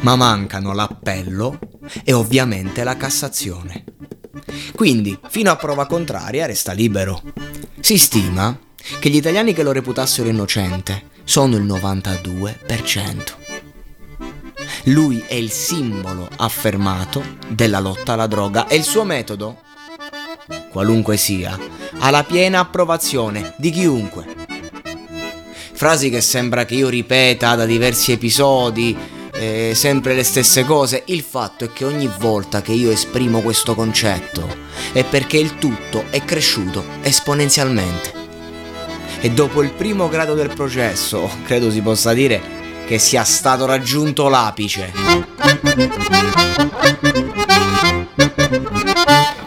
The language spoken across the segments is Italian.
ma mancano l'appello e ovviamente la Cassazione. Quindi, fino a prova contraria, resta libero. Si stima che gli italiani che lo reputassero innocente sono il 92%. Lui è il simbolo affermato della lotta alla droga e il suo metodo, qualunque sia, ha la piena approvazione di chiunque. Frasi che sembra che io ripeta da diversi episodi, eh, sempre le stesse cose. Il fatto è che ogni volta che io esprimo questo concetto è perché il tutto è cresciuto esponenzialmente. E dopo il primo grado del processo, credo si possa dire che sia stato raggiunto l'apice.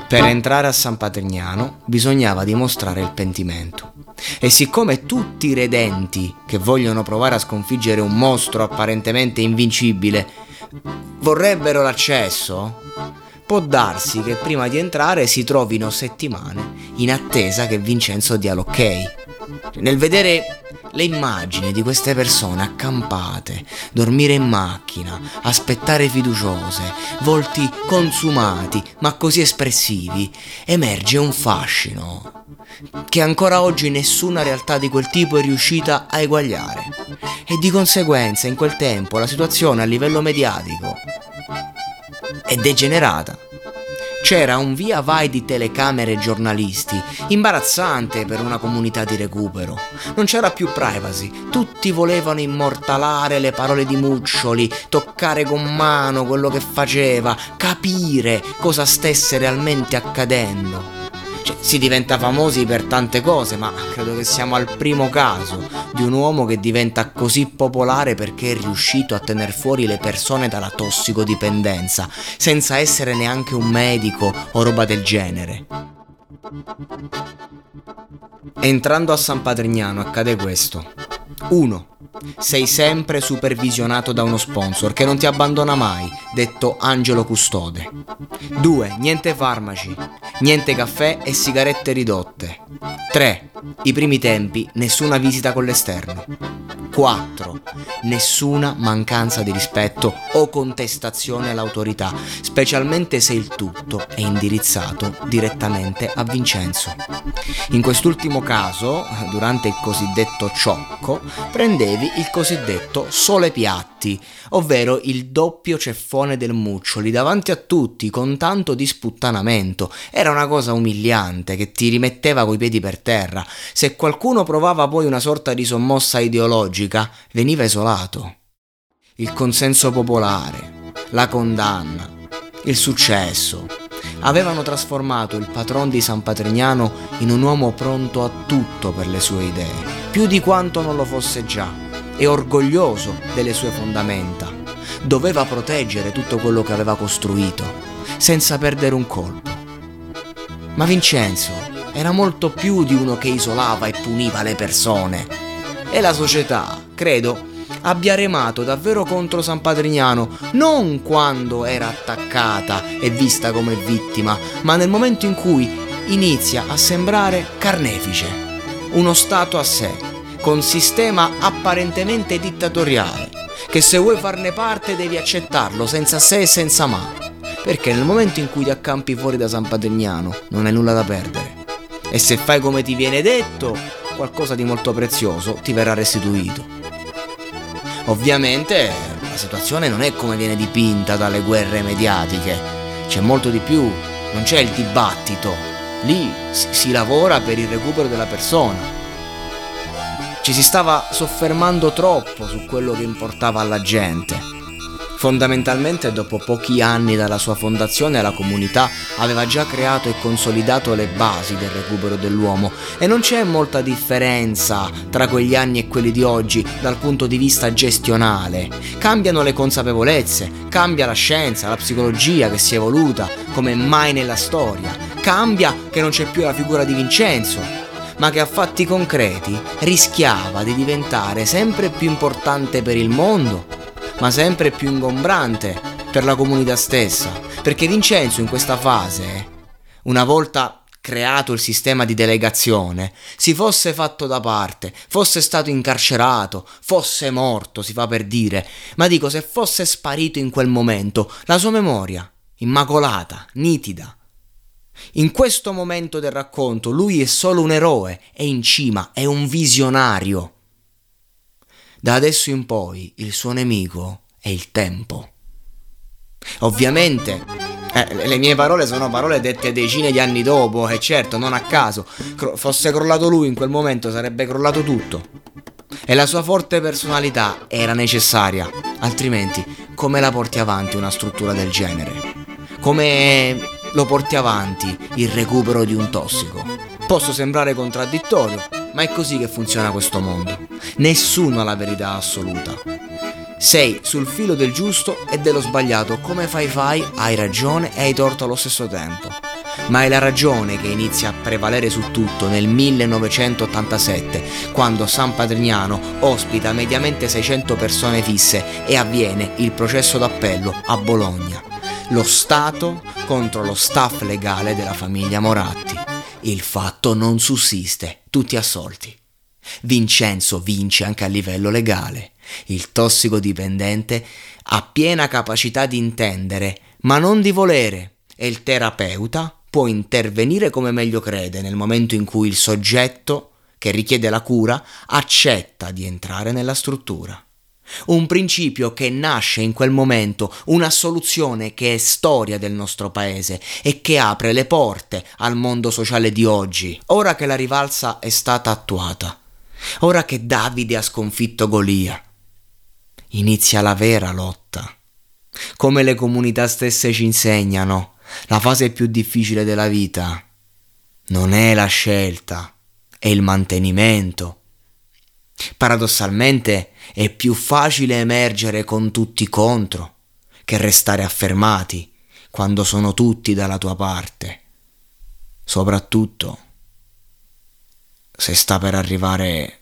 Per entrare a San Patrignano bisognava dimostrare il pentimento. E siccome tutti i redenti che vogliono provare a sconfiggere un mostro apparentemente invincibile vorrebbero l'accesso, può darsi che prima di entrare si trovino settimane in attesa che Vincenzo dia l'ok. Nel vedere le immagini di queste persone accampate, dormire in macchina, aspettare fiduciose, volti consumati ma così espressivi, emerge un fascino che ancora oggi nessuna realtà di quel tipo è riuscita a eguagliare. E di conseguenza in quel tempo la situazione a livello mediatico è degenerata. C'era un via vai di telecamere e giornalisti, imbarazzante per una comunità di recupero. Non c'era più privacy, tutti volevano immortalare le parole di Muccioli, toccare con mano quello che faceva, capire cosa stesse realmente accadendo. Cioè, si diventa famosi per tante cose, ma credo che siamo al primo caso di un uomo che diventa così popolare perché è riuscito a tenere fuori le persone dalla tossicodipendenza, senza essere neanche un medico o roba del genere. Entrando a San Patrignano accade questo. 1. Sei sempre supervisionato da uno sponsor che non ti abbandona mai, detto Angelo Custode. 2. Niente farmaci, niente caffè e sigarette ridotte. 3. I primi tempi, nessuna visita con l'esterno. 4. Nessuna mancanza di rispetto o contestazione all'autorità, specialmente se il tutto è indirizzato direttamente a Vincenzo. In quest'ultimo caso, durante il cosiddetto ciocco, prendevi il cosiddetto sole piatti, ovvero il doppio ceffone del Muccioli davanti a tutti con tanto di sputtanamento. Era una cosa umiliante che ti rimetteva coi piedi per terra. Se qualcuno provava poi una sorta di sommossa ideologica, veniva isolato. Il consenso popolare, la condanna, il successo, avevano trasformato il patron di San Patrignano in un uomo pronto a tutto per le sue idee, più di quanto non lo fosse già, e orgoglioso delle sue fondamenta. Doveva proteggere tutto quello che aveva costruito, senza perdere un colpo. Ma Vincenzo era molto più di uno che isolava e puniva le persone. E la società, credo, abbia remato davvero contro San Patrignano, non quando era attaccata e vista come vittima, ma nel momento in cui inizia a sembrare carnefice, uno Stato a sé, con sistema apparentemente dittatoriale, che se vuoi farne parte devi accettarlo senza se e senza ma, perché nel momento in cui ti accampi fuori da San Patrignano non hai nulla da perdere. E se fai come ti viene detto, qualcosa di molto prezioso ti verrà restituito. Ovviamente la situazione non è come viene dipinta dalle guerre mediatiche, c'è molto di più, non c'è il dibattito, lì si, si lavora per il recupero della persona. Ci si stava soffermando troppo su quello che importava alla gente. Fondamentalmente dopo pochi anni dalla sua fondazione la comunità aveva già creato e consolidato le basi del recupero dell'uomo e non c'è molta differenza tra quegli anni e quelli di oggi dal punto di vista gestionale. Cambiano le consapevolezze, cambia la scienza, la psicologia che si è evoluta come mai nella storia, cambia che non c'è più la figura di Vincenzo, ma che a fatti concreti rischiava di diventare sempre più importante per il mondo ma sempre più ingombrante per la comunità stessa, perché Vincenzo in questa fase, una volta creato il sistema di delegazione, si fosse fatto da parte, fosse stato incarcerato, fosse morto, si fa per dire, ma dico se fosse sparito in quel momento, la sua memoria, immacolata, nitida. In questo momento del racconto lui è solo un eroe, è in cima, è un visionario. Da adesso in poi il suo nemico è il tempo. Ovviamente eh, le mie parole sono parole dette decine di anni dopo e certo, non a caso, cro- fosse crollato lui in quel momento sarebbe crollato tutto. E la sua forte personalità era necessaria, altrimenti come la porti avanti una struttura del genere? Come lo porti avanti il recupero di un tossico? Posso sembrare contraddittorio, ma è così che funziona questo mondo. Nessuno ha la verità assoluta. Sei sul filo del giusto e dello sbagliato, come fai fai, hai ragione e hai torto allo stesso tempo. Ma è la ragione che inizia a prevalere su tutto nel 1987, quando San Patrignano ospita mediamente 600 persone fisse e avviene il processo d'appello a Bologna. Lo Stato contro lo staff legale della famiglia Moratti. Il fatto non sussiste, tutti assolti. Vincenzo vince anche a livello legale. Il tossicodipendente ha piena capacità di intendere, ma non di volere, e il terapeuta può intervenire come meglio crede nel momento in cui il soggetto che richiede la cura accetta di entrare nella struttura. Un principio che nasce in quel momento, una soluzione che è storia del nostro paese e che apre le porte al mondo sociale di oggi, ora che la rivalsa è stata attuata, ora che Davide ha sconfitto Golia. Inizia la vera lotta. Come le comunità stesse ci insegnano, la fase più difficile della vita non è la scelta, è il mantenimento Paradossalmente è più facile emergere con tutti contro che restare affermati quando sono tutti dalla tua parte, soprattutto se sta per arrivare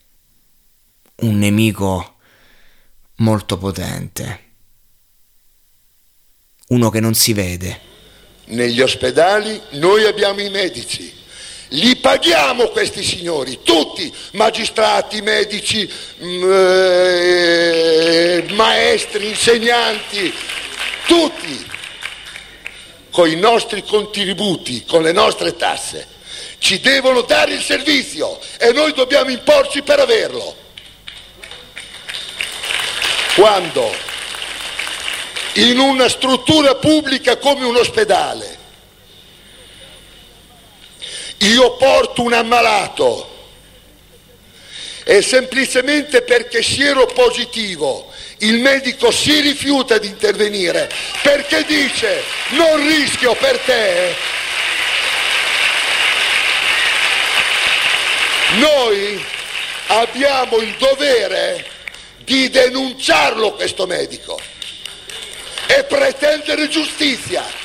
un nemico molto potente, uno che non si vede. Negli ospedali noi abbiamo i medici li paghiamo questi signori, tutti, magistrati, medici, mm, eh, maestri, insegnanti, tutti, con i nostri contributi, con le nostre tasse. Ci devono dare il servizio e noi dobbiamo imporci per averlo. Quando in una struttura pubblica come un ospedale io porto un ammalato e semplicemente perché siero positivo il medico si rifiuta di intervenire perché dice non rischio per te. Noi abbiamo il dovere di denunciarlo questo medico e pretendere giustizia.